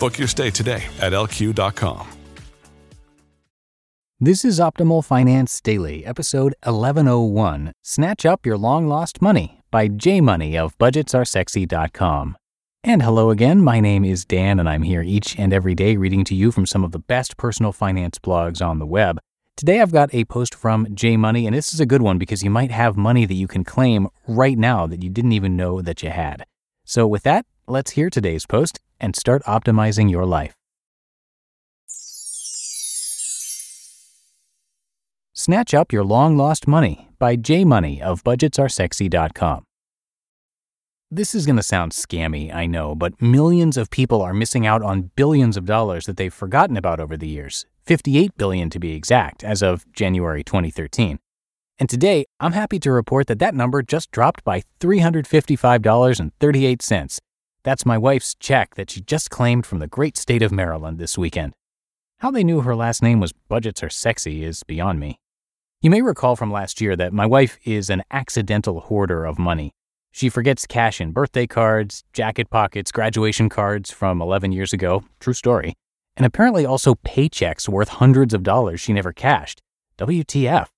Book your stay today at lq.com. This is Optimal Finance Daily, episode 1101 Snatch Up Your Long Lost Money by J Money of BudgetsAreSexy.com. And hello again, my name is Dan, and I'm here each and every day reading to you from some of the best personal finance blogs on the web. Today I've got a post from J Money, and this is a good one because you might have money that you can claim right now that you didn't even know that you had. So, with that, let's hear today's post and start optimizing your life. Snatch Up Your Long Lost Money by J Money of BudgetsAreSexy.com. This is going to sound scammy, I know, but millions of people are missing out on billions of dollars that they've forgotten about over the years, 58 billion to be exact, as of January 2013. And today, I'm happy to report that that number just dropped by $355.38. That's my wife's check that she just claimed from the great state of Maryland this weekend. How they knew her last name was Budgets Are Sexy is beyond me. You may recall from last year that my wife is an accidental hoarder of money. She forgets cash in birthday cards, jacket pockets, graduation cards from 11 years ago, true story, and apparently also paychecks worth hundreds of dollars she never cashed. WTF.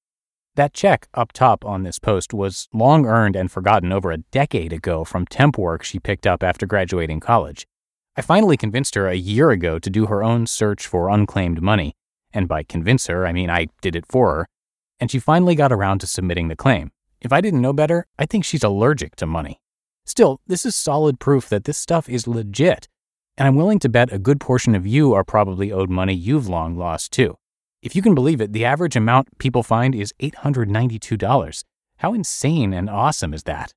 That check up top on this post was long earned and forgotten over a decade ago from temp work she picked up after graduating college. I finally convinced her a year ago to do her own search for unclaimed money, and by convince her, I mean I did it for her, and she finally got around to submitting the claim. If I didn't know better, I think she's allergic to money. Still, this is solid proof that this stuff is legit, and I'm willing to bet a good portion of you are probably owed money you've long lost too. If you can believe it, the average amount people find is $892. How insane and awesome is that?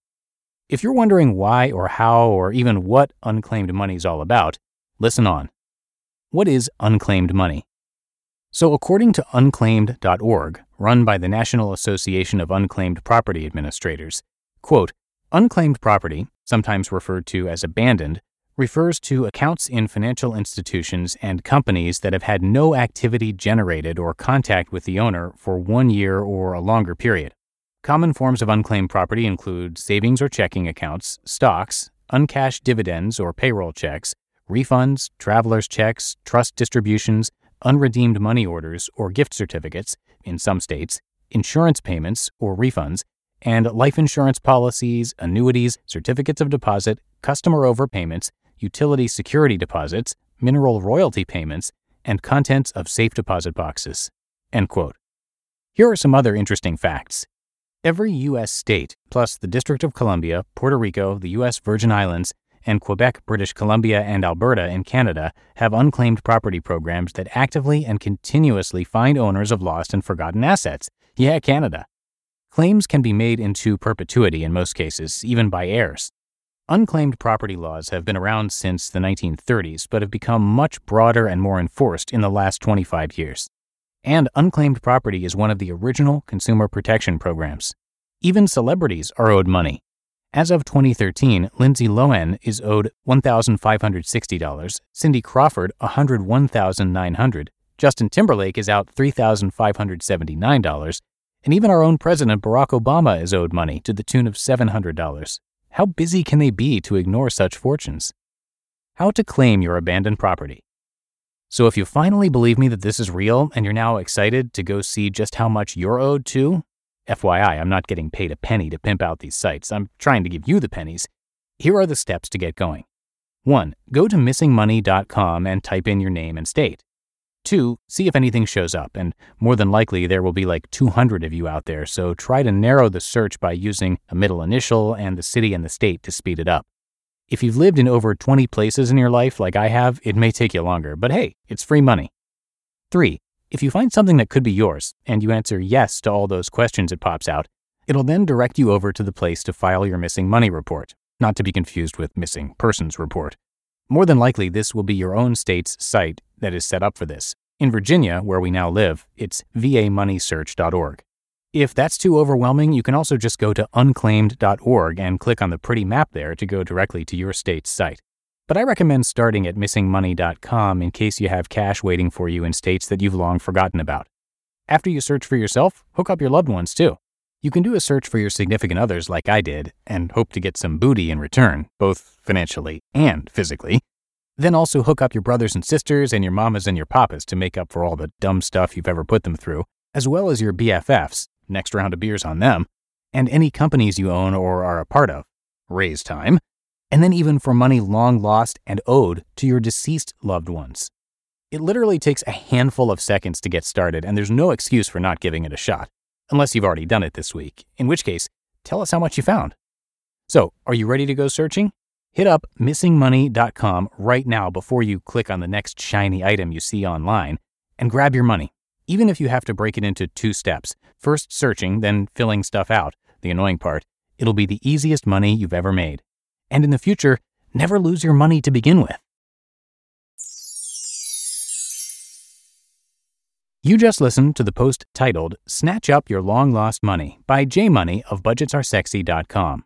If you're wondering why or how or even what unclaimed money is all about, listen on. What is unclaimed money? So, according to unclaimed.org, run by the National Association of Unclaimed Property Administrators, quote, unclaimed property, sometimes referred to as abandoned, refers to accounts in financial institutions and companies that have had no activity generated or contact with the owner for one year or a longer period. Common forms of unclaimed property include savings or checking accounts, stocks, uncashed dividends or payroll checks, refunds, traveler's checks, trust distributions, unredeemed money orders or gift certificates in some states, insurance payments or refunds, and life insurance policies, annuities, certificates of deposit, customer overpayments, utility security deposits, mineral royalty payments, and contents of safe deposit boxes. End quote. Here are some other interesting facts. Every U.S. state, plus the District of Columbia, Puerto Rico, the U.S. Virgin Islands, and Quebec, British Columbia, and Alberta in Canada have unclaimed property programs that actively and continuously find owners of lost and forgotten assets. Yeah, Canada. Claims can be made into perpetuity in most cases, even by heirs. Unclaimed property laws have been around since the 1930s, but have become much broader and more enforced in the last 25 years. And unclaimed property is one of the original consumer protection programs. Even celebrities are owed money. As of 2013, Lindsay Lohan is owed $1,560, Cindy Crawford $101,900, Justin Timberlake is out $3,579, and even our own President Barack Obama is owed money to the tune of $700. How busy can they be to ignore such fortunes? How to claim your abandoned property. So, if you finally believe me that this is real and you're now excited to go see just how much you're owed to, FYI, I'm not getting paid a penny to pimp out these sites. I'm trying to give you the pennies. Here are the steps to get going. 1. Go to missingmoney.com and type in your name and state. 2. See if anything shows up, and more than likely there will be like 200 of you out there, so try to narrow the search by using a middle initial and the city and the state to speed it up. If you've lived in over 20 places in your life like I have, it may take you longer, but hey, it's free money. 3. If you find something that could be yours, and you answer yes to all those questions it pops out, it'll then direct you over to the place to file your missing money report, not to be confused with missing persons report. More than likely, this will be your own state's site that is set up for this. In Virginia, where we now live, it's vamoneysearch.org. If that's too overwhelming, you can also just go to unclaimed.org and click on the pretty map there to go directly to your state's site. But I recommend starting at missingmoney.com in case you have cash waiting for you in states that you've long forgotten about. After you search for yourself, hook up your loved ones too. You can do a search for your significant others like I did and hope to get some booty in return, both financially and physically. Then also hook up your brothers and sisters and your mamas and your papas to make up for all the dumb stuff you've ever put them through, as well as your BFFs, next round of beers on them, and any companies you own or are a part of. Raise time. And then even for money long lost and owed to your deceased loved ones. It literally takes a handful of seconds to get started, and there's no excuse for not giving it a shot unless you've already done it this week, in which case, tell us how much you found. So, are you ready to go searching? Hit up missingmoney.com right now before you click on the next shiny item you see online and grab your money, even if you have to break it into two steps. First searching, then filling stuff out, the annoying part. It'll be the easiest money you've ever made. And in the future, never lose your money to begin with. You just listened to the post titled Snatch Up Your Long Lost Money by J Money of BudgetsAreSexy.com.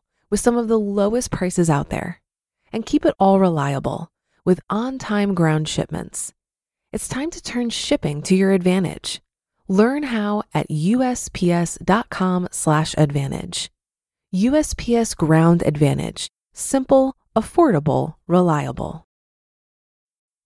with some of the lowest prices out there. And keep it all reliable with on time ground shipments. It's time to turn shipping to your advantage. Learn how at usps.com/advantage. USPS Ground Advantage. Simple, affordable, reliable.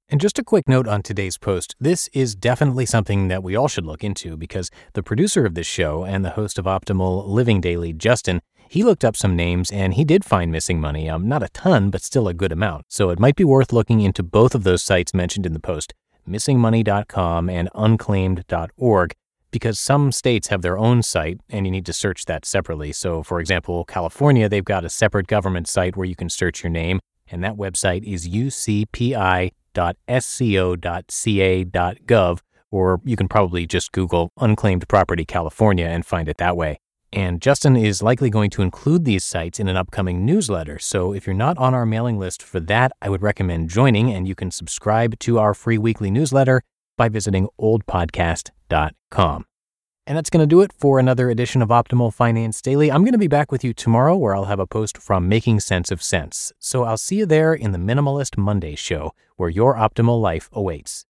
And just a quick note on today's post this is definitely something that we all should look into because the producer of this show and the host of Optimal Living Daily, Justin, he looked up some names and he did find missing money. Um, not a ton, but still a good amount. So it might be worth looking into both of those sites mentioned in the post missingmoney.com and unclaimed.org because some states have their own site and you need to search that separately. So, for example, California, they've got a separate government site where you can search your name, and that website is ucpi.sco.ca.gov, or you can probably just Google Unclaimed Property California and find it that way. And Justin is likely going to include these sites in an upcoming newsletter. So if you're not on our mailing list for that, I would recommend joining, and you can subscribe to our free weekly newsletter by visiting oldpodcast.com. And that's going to do it for another edition of Optimal Finance Daily. I'm going to be back with you tomorrow where I'll have a post from Making Sense of Cents. So I'll see you there in the Minimalist Monday show where your optimal life awaits.